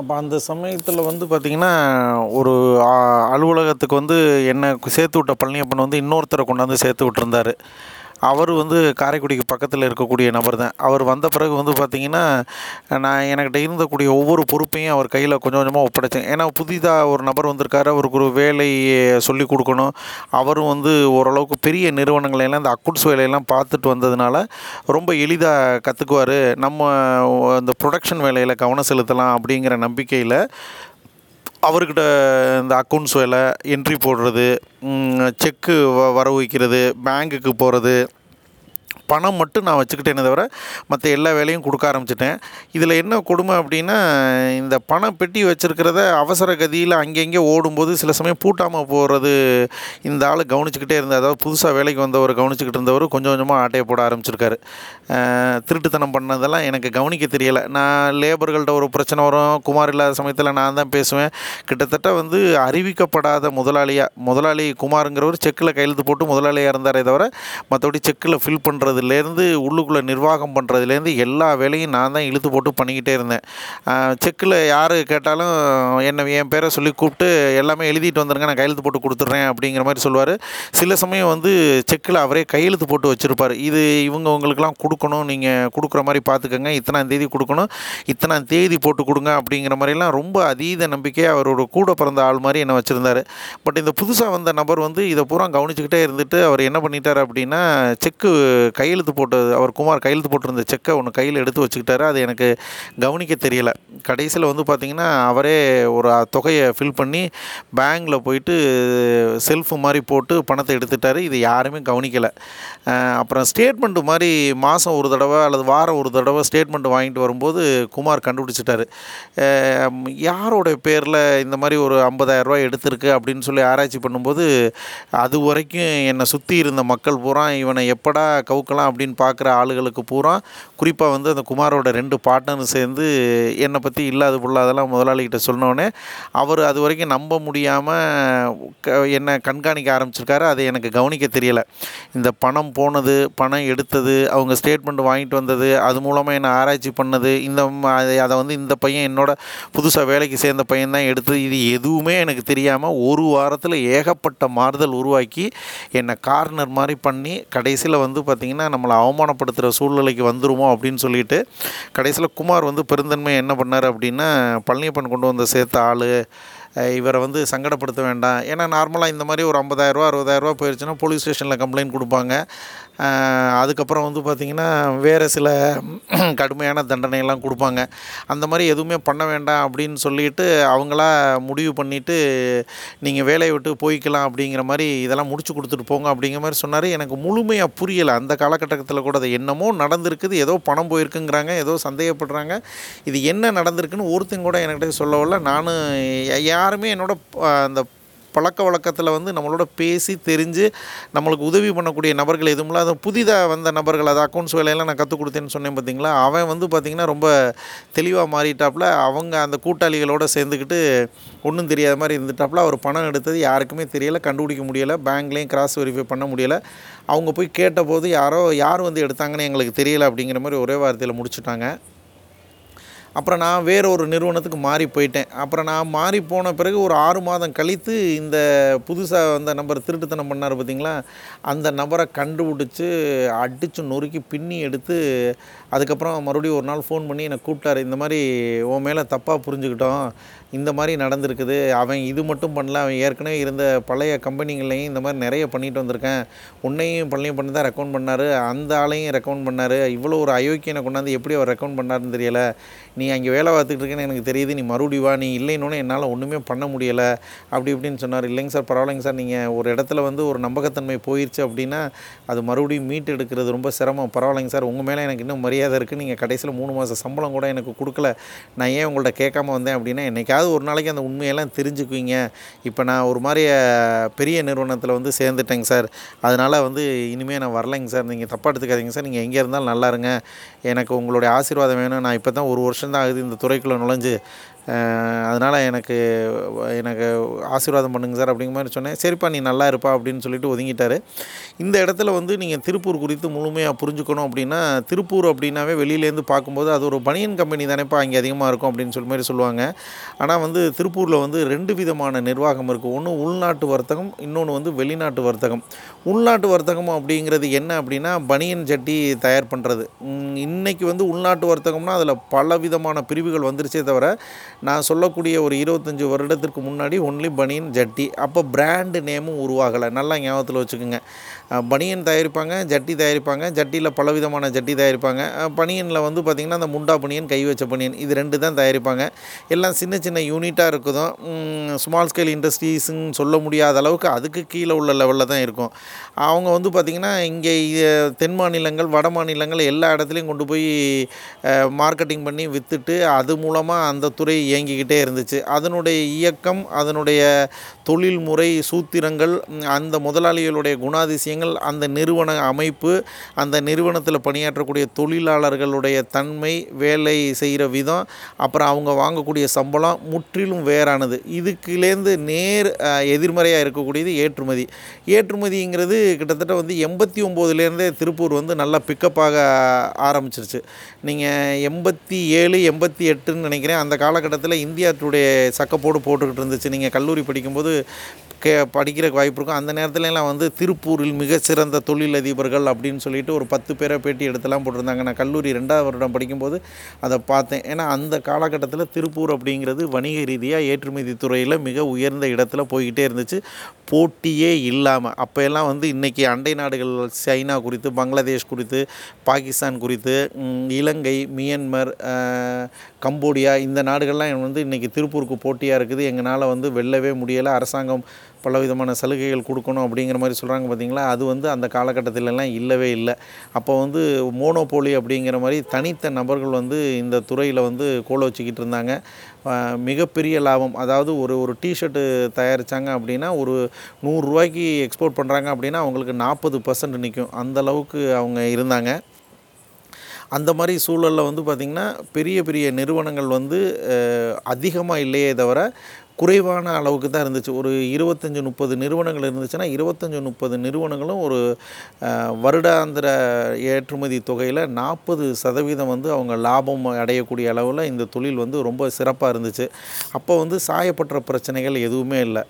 அப்போ அந்த சமயத்தில் வந்து பார்த்திங்கன்னா ஒரு அலுவலகத்துக்கு வந்து என்னை சேர்த்து விட்ட பழனியப்பன் வந்து இன்னொருத்தரை கொண்டாந்து சேர்த்து விட்டுருந்தாரு. அவர் வந்து காரைக்குடிக்கு பக்கத்தில் இருக்கக்கூடிய நபர் தான். அவர் வந்த பிறகு வந்து பார்த்திங்கன்னா நான் எனக்கிட்ட இருந்தக்கூடிய ஒவ்வொரு பொறுப்பையும் அவர் கையில் கொஞ்சம் கொஞ்சமாக ஒப்படைச்சேன். ஏன்னா புதிதாக ஒரு நபர் வந்திருக்காரு அவருக்கு ஒரு வேலையை சொல்லி கொடுக்கணும். அவரும் வந்து ஓரளவுக்கு பெரிய நிறுவனங்களையெல்லாம் இந்த அக்குட்ஸ் வேலையெல்லாம் பார்த்துட்டு வந்ததுனால ரொம்ப எளிதாக கற்றுக்குவார் நம்ம இந்த ப்ரொடக்ஷன் வேலையில் கவனம் செலுத்தலாம் அப்படிங்கிற நம்பிக்கையில் அவர்கிட்ட இந்த அக்கௌண்ட்ஸ் வேலை என்ட்ரி போடுறது செக்கு வ வரவு வைக்கிறது பேங்க்குக்கு போகிறது பணம் மட்டும் நான் வச்சுக்கிட்டேனே தவிர மற்ற எல்லா வேலையும் கொடுக்க ஆரம்பிச்சிட்டேன். இதில் என்ன கொடுமை அப்படின்னா இந்த பணம் பெட்டி வச்சுருக்கிறத அவசர கதியில் அங்கங்கே ஓடும்போது சில சமயம் பூட்டாமல் போகிறது இந்த ஆள் கவனிச்சுக்கிட்டே இருந்தார். அதாவது புதுசாக வேலைக்கு வந்தவர் கவனிச்சுக்கிட்டு இருந்தவர் கொஞ்சம் கொஞ்சமாக ஆட்டையை போட ஆரம்பிச்சிருக்காரு. திருட்டுத்தனம் பண்ணதெல்லாம் எனக்கு கவனிக்க தெரியலை. நான் லேபர்கள்ட்ட ஒரு பிரச்சனை வரும் குமார் இல்லாத சமயத்தில் நான் தான் பேசுவேன். கிட்டத்தட்ட வந்து அறிவிக்கப்படாத முதலாளியாக முதலாளி குமாருங்கிறவர் செக்கில் கையெழுத்து போட்டு முதலாளியாக இருந்தாரே தவிர மற்றபடி செக்கில் ஃபில் பண்ணுறது பண்ணுறதுலேருந்து உள்ளுக்குள்ளே நிர்வாகம் பண்ணுறதுலேருந்து எல்லா வேலையும் நான் தான் இழுத்து போட்டு பண்ணிக்கிட்டே இருந்தேன். செக்கில் யார் கேட்டாலும் என்னை என் பேரை சொல்லி கூப்பிட்டு எல்லாமே எழுதிட்டு வந்துருங்க நான் கையெழுத்து போட்டு கொடுத்துட்றேன் அப்படிங்கிற மாதிரி சொல்லுவார். சில சமயம் வந்து செக்கில் அவரே கையெழுத்து போட்டு வச்சுருப்பார். இது இவங்க உங்களுக்கெல்லாம் கொடுக்கணும் நீங்கள் கொடுக்குற மாதிரி பார்த்துக்கோங்க இத்தனாம் தேதி கொடுக்கணும் இத்தனாம் தேதி போட்டு கொடுங்க அப்படிங்கிற மாதிரிலாம் ரொம்ப அதீத நம்பிக்கையாக அவரோட கூட பிறந்த ஆள் மாதிரி என்னை வச்சுருந்தார். பட் இந்த புதுசாக வந்த நபர் வந்து இதை பூரா கவனிச்சுக்கிட்டே இருந்துட்டு அவர் என்ன பண்ணிட்டார் அப்படின்னா செக்கு கை கையெழுத்து போட்டது அவர் குமார் கையெழுத்து போட்டிருந்த செக்கை ஒன்று கையில் எடுத்து வச்சுக்கிட்டாரு. அது எனக்கு கவனிக்க தெரியலை. கடைசியில் வந்து பார்த்திங்கன்னா அவரே ஒரு தொகையை ஃபில் பண்ணி பேங்க்கில் போயிட்டு செல்ஃபு மாதிரி போட்டு பணத்தை எடுத்துட்டாரு. இது யாருமே கவனிக்கலை. அப்புறம் ஸ்டேட்மெண்ட்டு மாதிரி மாதம் ஒரு தடவை அல்லது வாரம் ஒரு தடவை ஸ்டேட்மெண்ட் வாங்கிட்டு வரும்போது குமார் கண்டுபிடிச்சிட்டாரு. யாரோடைய யாரோட பேரில் இந்த மாதிரி ஒரு 50000 ரூபாய் எடுத்திருக்கு அப்படின்னு சொல்லி ஆராய்ச்சி பண்ணும்போது அது வரைக்கும் என்னை சுற்றி இருந்த மக்கள் பூரா இவனை எப்படா கொடுக்கலாம் அப்படின்னு பார்க்குற ஆளுகளுக்கு பூரா குறிப்பாக வந்து அந்த குமாரோட ரெண்டு பார்ட்னரும் சேர்ந்து என்னை பற்றி இல்லாத பொருளாதெல்லாம் முதலாளிகிட்ட சொன்னோடனே அவர் அது வரைக்கும் நம்ப முடியாமல் க என்னை கண்காணிக்க ஆரம்பிச்சிருக்காரு. அதை எனக்கு கவனிக்க தெரியலை. இந்த பணம் போனது பணம் எடுத்தது அவங்க ஸ்டேட்மெண்ட் வாங்கிட்டு வந்தது அது மூலமாக என்னை ஆராய்ச்சி பண்ணது இந்த அதை அதை வந்து இந்த பையன் என்னோட புதுசாக வேலைக்கு சேர்ந்த பையன் தான் எடுத்தது. இது எதுவுமே எனக்கு தெரியாமல் ஒரு வாரத்தில் ஏகப்பட்ட மாறுதல் உருவாக்கி என்னை கார்னர் மாதிரி பண்ணி கடைசியில் வந்து பார்த்திங்கன்னா நம்மளை அவமானப்படுத்துகிற சூழ்நிலைக்கு வந்துருமோ அப்படின்னு சொல்லிட்டு கடைசியில் குமார் வந்து பெருந்தன்மை என்ன பண்ணார் அப்படின்னா பழனியப்பன் கொண்டு வந்த சேர்த்த ஆள் இவரை வந்து சங்கடப்படுத்த வேண்டாம். ஏன்னா நார்மலாக இந்த மாதிரி ஒரு ஐம்பதாயிரரூவா அறுபதாயிரரூவா போயிடுச்சுன்னா போலீஸ் ஸ்டேஷனில் கம்ப்ளைண்ட் கொடுப்பாங்க. அதுக்கப்புறம் வந்து பார்த்திங்கன்னா வேறு சில கடுமையான தண்டனையெல்லாம் கொடுப்பாங்க. அந்த மாதிரி எதுவுமே பண்ண வேண்டாம் அப்படின்னு சொல்லிட்டு அவங்களா முடிவு பண்ணிவிட்டு நீங்கள் வேலையை விட்டு போய்க்கலாம் அப்படிங்கிற மாதிரி இதெல்லாம் முடிச்சு கொடுத்துட்டு போங்க அப்படிங்கிற மாதிரி சொன்னார். எனக்கு முழுமையாக புரியலை. அந்த காலகட்டத்தில் கூட அது என்னமோ நடந்திருக்குது. ஏதோ பணம் போயிருக்குங்கிறாங்க. ஏதோ சந்தேகப்படுறாங்க. இது என்ன நடந்திருக்குன்னு ஒருத்தங்க கூட என்கிட்ட சொல்லவில்லை. நானும் யாருமே என்னோட அந்த பழக்க வழக்கத்தில் வந்து நம்மளோட பேசி தெரிஞ்சு நம்மளுக்கு உதவி பண்ணக்கூடிய நபர்கள் எதுவும் இல்லை. அது புதிதாக வந்த நபர்கள் அது அக்கௌண்ட்ஸ் வேலையெல்லாம் நான் கற்றுக் கொடுத்தேன்னு சொன்னேன் பார்த்தீங்களா அவன் வந்து பார்த்திங்கன்னா ரொம்ப தெளிவாக மாறிட்டாப்புல அவங்க அந்த கூட்டாளிகளோடு சேர்ந்துக்கிட்டு ஒன்றும் தெரியாத மாதிரி இருந்துட்டாப்புல அவர் பணம் எடுத்தது யாருக்குமே தெரியலை கண்டுபிடிக்க முடியலை பேங்க்லேயும் கிராஸ் வெரிஃபை பண்ண முடியலை. அவங்க போய் கேட்டபோது யாரோ யார் வந்து எடுத்தாங்கன்னு எங்களுக்கு தெரியலை அப்படிங்கிற மாதிரி ஒரே வார்த்தையில் முடிச்சுட்டாங்க. அப்புறம் நான் வேறு ஒரு நிறுவனத்துக்கு மாறி போயிட்டேன். அப்புறம் நான் மாறி போன பிறகு ஒரு ஆறு மாதம் கழித்து இந்த புதுசாக வந்த நபர் திருட்டுத்தனம் பண்ணார் பார்த்தீங்களா? அந்த நபரை கண்டுபிடிச்சி அடித்து நொறுக்கி பின்னி எடுத்து அதுக்கப்புறம் மறுபடியும் ஒரு நாள் ஃபோன் பண்ணி என்னை கூப்பிட்டாரு. இந்த மாதிரி உன் மேலே தப்பாக புரிஞ்சுக்கிட்டோம். இந்த மாதிரி நடந்திருக்குது. அவன் இது மட்டும் பண்ணல அவன் ஏற்கனவே இருந்த பழைய கம்பெனிகள்லையும் இந்த மாதிரி நிறைய பண்ணிட்டு வந்திருக்கேன். உன்னையும் பள்ளியும் பண்ணி தான் ரெக்கமெண்ட் பண்ணார். அந்த ஆளையும் ரெக்கமெண்ட் பண்ணார். இவ்வளோ ஒரு அயோக்கியனை கொண்டாந்து எப்படி அவர் ரெக்கமெண்ட் பண்ணாருன்னு தெரியல. நீ அங்கே வேலை பார்த்துக்கிட்டு இருக்கேன்னு எனக்கு தெரியுது. நீ மறுபடியும் வா. நீ இல்லைன்னொன்னே என்னால் ஒன்றுமே பண்ண முடியலை. அப்படி இப்படின்னு சொன்னார். இல்லைங்க சார் பரவாயில்லைங்க சார். நீங்கள் ஒரு இடத்துல வந்து ஒரு நம்பகத்தன்மை போயிடுச்சு அப்படின்னா அது மறுபடியும் மீட் எடுக்கிறது ரொம்ப சிரமம். பரவாயில்லைங்க சார். உங்கள் மேலே எனக்கு இன்னும் மரியாதை இருக்குது நீங்கள் கடைசியில் மூணு மாதம் சம்பளம் கூட எனக்கு கொடுக்கல. நான் ஏன் உங்கள்கிட்ட கேட்காம வந்தேன் அப்படின்னா என்னைக்கா என்னைக்காவது ஒரு நாளைக்கு அந்த உண்மையெல்லாம் தெரிஞ்சுக்குவீங்க. இப்போ நான் ஒரு மாதிரி பெரிய நிறுவனத்தில் வந்து சேர்ந்துட்டேங்க சார். அதனால் வந்து இனிமேல் நான் வரலைங்க சார். நீங்கள் தப்பாக எடுத்துக்காதீங்க சார். நீங்கள் எங்கே இருந்தாலும் நல்லா இருங்க. எனக்கு உங்களுடைய ஆசீர்வாதம் வேணும். நான் இப்போ தான் ஒரு வருஷம் தான் ஆகுது இந்த துறைக்குள்ளே நுழைஞ்சு. அதனால் எனக்கு எனக்கு ஆசீர்வாதம் பண்ணுங்க சார் அப்படிங்கிற மாதிரி சொன்னேன். சரிப்பா நீ நல்லா இருப்பா அப்படின்னு சொல்லிட்டு ஒதுங்கிட்டார். இந்த இடத்துல வந்து நீங்கள் திருப்பூர் குறித்து முழுமையாக புரிஞ்சுக்கணும் அப்படின்னா திருப்பூர் அப்படின்னாவே வெளியிலேருந்து பார்க்கும்போது அது ஒரு பனியன் கம்பெனி தானேப்பா அங்கே அதிகமாக இருக்கும் அப்படின்னு சொல்லி மாதிரி சொல்லுவாங்க. ஆனால் வந்து திருப்பூரில் வந்து ரெண்டு விதமான நிர்வாகம் இருக்குது ஒன்று உள்நாட்டு வர்த்தகம் இன்னொன்று வந்து வெளிநாட்டு வர்த்தகம். உள்நாட்டு வர்த்தகம் அப்படிங்கிறது என்ன அப்படின்னா பனியன் ஜட்டி தயார் பண்ணுறது இன்றைக்கி வந்து உள்நாட்டு வர்த்தகம்னா அதில் பல விதமான பிரிவுகள் வந்துருச்சே தவிர நான் சொல்லக்கூடிய ஒரு இருபத்தஞ்சி வருடத்திற்கு முன்னாடி ஒன்லி பனியன் ஜட்டி. அப்போ பிராண்டு நேமும் உருவாகலை. நல்லா ஞாபகத்தில் வச்சுக்கோங்க. பனியன் தயாரிப்பாங்க ஜட்டி தயாரிப்பாங்க ஜட்டியில் பலவிதமான ஜட்டி தயாரிப்பாங்க. பனியனில் வந்து பார்த்திங்கன்னா அந்த முண்டா பனியன் கை வச்ச பனியன் இது ரெண்டு தான் தயாரிப்பாங்க. எல்லாம் சின்ன சின்ன யூனிட்டாக இருக்குதும். ஸ்மால் ஸ்கேல் இண்டஸ்ட்ரீஸுன்னு சொல்ல முடியாத அளவுக்கு அதுக்கு கீழே உள்ள லெவலில் தான் இருக்கும். அவங்க வந்து பார்த்திங்கன்னா இங்கே தென் மாநிலங்கள் வட மாநிலங்கள் எல்லா இடத்துலையும் கொண்டு போய் மார்க்கெட்டிங் பண்ணி விற்றுட்டு அது மூலமாக அந்த துறை இயங்கிக்கிட்டே இருந்துச்சு. அதனுடைய இயக்கம் அதனுடைய தொழில்முறை சூத்திரங்கள் அந்த முதலாளிகளுடைய குணாதிசயங்கள் அந்த நிறுவன அமைப்பு அந்த நிறுவனத்தில் பணியாற்றக்கூடிய தொழிலாளர்களுடைய தன்மை வேலை செய்கிற விதம் அப்புறம் அவங்க வாங்கக்கூடிய சம்பளம் முற்றிலும் வேறானது. இதுக்குலேருந்து நேர் எதிர்மறையாக இருக்கக்கூடியது ஏற்றுமதி. ஏற்றுமதிங்கிறது கிட்டத்தட்ட வந்து எண்பத்தி ஒம்போதுலேருந்தே திருப்பூர் வந்து நல்லா பிக்கப்பாக ஆரம்பிச்சிருச்சு. நீங்கள் எண்பத்தி ஏழு எண்பத்தி எட்டுன்னு நினைக்கிறேன். அந்த காலகட்டத்தில் இந்தியா டுடே சக்கப்போடு போட்டுக்கிட்டு இருந்துச்சு. நீங்கள் கல்லூரி படிக்கும்போது கே படிக்கிறக்கு வாய்ப்பு இருக்கும். அந்த நேரத்துலலாம் வந்து திருப்பூரில் மிகச்சிறந்த தொழிலதிபர்கள் அப்படின்னு சொல்லிட்டு ஒரு பத்து பேரை பேட்டி எடுத்துலாம் போட்டிருந்தாங்க. நான் கல்லூரி ரெண்டாவது வருடம் படிக்கும்போது அதை பார்த்தேன். ஏன்னா அந்த காலகட்டத்தில் திருப்பூர் அப்படிங்கிறது வணிக ரீதியாக ஏற்றுமதி துறையில் மிக உயர்ந்த இடத்துல போய்கிட்டே இருந்துச்சு. போட்டியே இல்லாமல் அப்போ எல்லாம் வந்து இன்றைக்கி அண்டை நாடுகள் சைனா குறித்து பங்களாதேஷ் குறித்து பாகிஸ்தான் குறித்து இலங்கை மியன்மர் கம்போடியா இந்த நாடுகள்லாம் வந்து இன்றைக்கி திருப்பூருக்கு போட்டியாக இருக்குது. எங்களால் வந்து வெல்லவே முடியலை. அரசாங்கம் பல விதமான சலுகைகள் கொடுக்கணும் அப்படிங்கிற மாதிரி சொல்கிறாங்க பார்த்தீங்களா? அது வந்து அந்த காலகட்டத்திலலாம் இல்லவே இல்லை. அப்போ வந்து மோனோபோலி அப்படிங்கிற மாதிரி தனித்த நபர்கள் வந்து இந்த துறையில் வந்து கோல வச்சுக்கிட்டு இருந்தாங்க. மிகப்பெரிய லாபம். அதாவது ஒரு ஒரு டிஷர்ட்டு தயாரித்தாங்க அப்படின்னா ஒரு நூறுரூவாய்க்கு எக்ஸ்போர்ட் பண்ணுறாங்க அப்படின்னா அவங்களுக்கு நாற்பது பர்சன்ட் நிற்கும் அந்த அளவுக்கு அவங்க இருந்தாங்க. அந்த மாதிரி சூழலில் வந்து பார்த்திங்கன்னா பெரிய பெரிய நிறுவனங்கள் வந்து அதிகமாக இல்லையே தவிர குறைவான அளவுக்கு தான் இருந்துச்சு. ஒரு இருபத்தஞ்சி முப்பது நிறுவனங்கள் இருந்துச்சுன்னா இருபத்தஞ்சி முப்பது நிறுவனங்களும் ஒரு வருடாந்திர ஏற்றுமதி தொகையில் நாற்பது சதவீதம் வந்து அவங்க லாபம் அடையக்கூடிய அளவில் இந்த தொழில் வந்து ரொம்ப சிறப்பாக இருந்துச்சு. அப்போ வந்து சாயப்பட்ட பிரச்சனைகள் எதுவுமே இல்லை.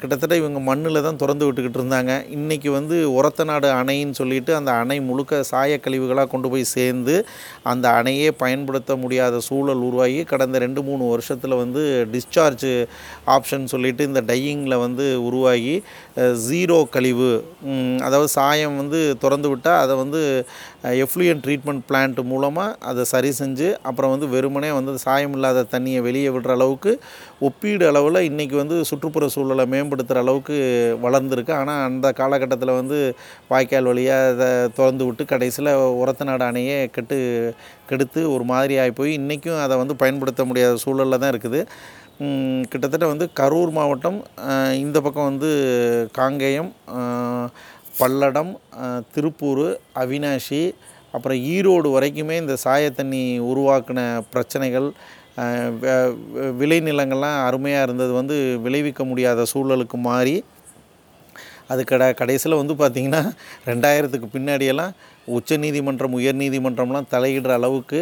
கிட்டத்தட்ட இவங்க மண்ணில் தான் திறந்து விட்டுக்கிட்டு இருந்தாங்க. இன்றைக்கி வந்து உரத்த நாடு அணைன்னு சொல்லிட்டு அந்த அணை முழுக்க சாயக்கழிவுகளாக கொண்டு போய் சேர்ந்து அந்த அணையே பயன்படுத்த முடியாத சூழல் உருவாகி கடந்த ரெண்டு மூணு வருஷத்தில் வந்து டிஸ்சார்ஜ் ஆப்ஷன் சொல்லிட்டு இந்த டையிங்கில் வந்து உருவாகி ஜீரோ கழிவு அதாவது சாயம் வந்து திறந்து விட்டால் அதை வந்து எஃப்ளூயன் ட்ரீட்மெண்ட் பிளான்ட் மூலமாக அதை சரி செஞ்சு அப்புறம் வந்து வெறுமனே வந்து சாயம் இல்லாத தண்ணியை வெளியே விடுற அளவுக்கு ஒப்பீடு அளவில் இன்றைக்கி வந்து சுற்றுப்புற சூழலை மேம்படுத்துகிற அளவுக்கு வளர்ந்துருக்கு. ஆனால் அந்த காலகட்டத்தில் வந்து வாய்க்கால் வழியாக அதை திறந்து விட்டு கடைசியில் உரத்த நாடு அணையே கெட்டு கெடுத்து ஒரு மாதிரி ஆகி போய் இன்றைக்கும் அதை வந்து பயன்படுத்த முடியாத சூழலில் தான் இருக்குது. கிட்டத்தட்ட வந்து கரூர் மாவட்டம் இந்த பக்கம் வந்து காங்கேயம் பல்லடம் திருப்பூர் அவினாஷி அப்புறம் ஈரோடு வரைக்குமே இந்த சாயத்தண்ணி உருவாக்கின பிரச்சனைகள் விளைநிலங்கள்லாம் அருமையாக இருந்தது. வந்து விளைவிக்க முடியாத சூழலுக்கு மாறி அது கட கடைசியில் வந்து பார்த்திங்கன்னா ரெண்டாயிரத்துக்கு பின்னாடியெல்லாம் உச்சநீதிமன்றம் உயர்நீதிமன்றம்லாம் தலையிடுற அளவுக்கு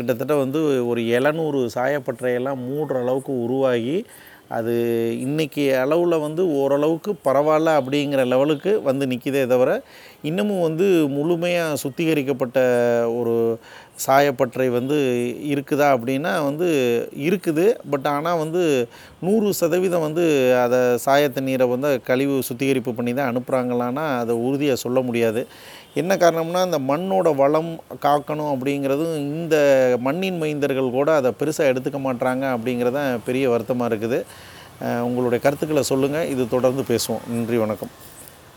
கிட்டத்தட்ட வந்து ஒரு எழுநூறு சாயப்பட்டறையெல்லாம் மூடுற அளவுக்கு உருவாகி அது இன்றைக்கி அளவில் வந்து ஓரளவுக்கு பரவாயில்ல அப்படிங்கிற லெவலுக்கு வந்து நிற்கிதே தவிர இன்னமும் வந்து முழுமையாக சுத்திகரிக்கப்பட்ட ஒரு சாயப்பட்டறை வந்து இருக்குதா அப்படின்னா வந்து இருக்குது. பட் ஆனால் வந்து நூறு சதவீதம் வந்து அதை சாயத்த நீரை வந்து கழிவு சுத்திகரிப்பு பண்ணி தான் அனுப்புகிறாங்களான்னா அதை உறுதியாக சொல்ல முடியாது. என்ன காரணம்னா இந்த மண்ணோட வளம் காக்கணும் அப்படிங்கிறதும் இந்த மண்ணின் மைந்தர்கள் கூட அதை பெருசாக எடுத்துக்க மாட்றாங்க அப்படிங்கிறது தான் பெரிய வருத்தமாக இருக்குது. உங்களுடைய கருத்துக்களை சொல்லுங்கள் இது தொடர்ந்து பேசுவோம். நன்றி வணக்கம்.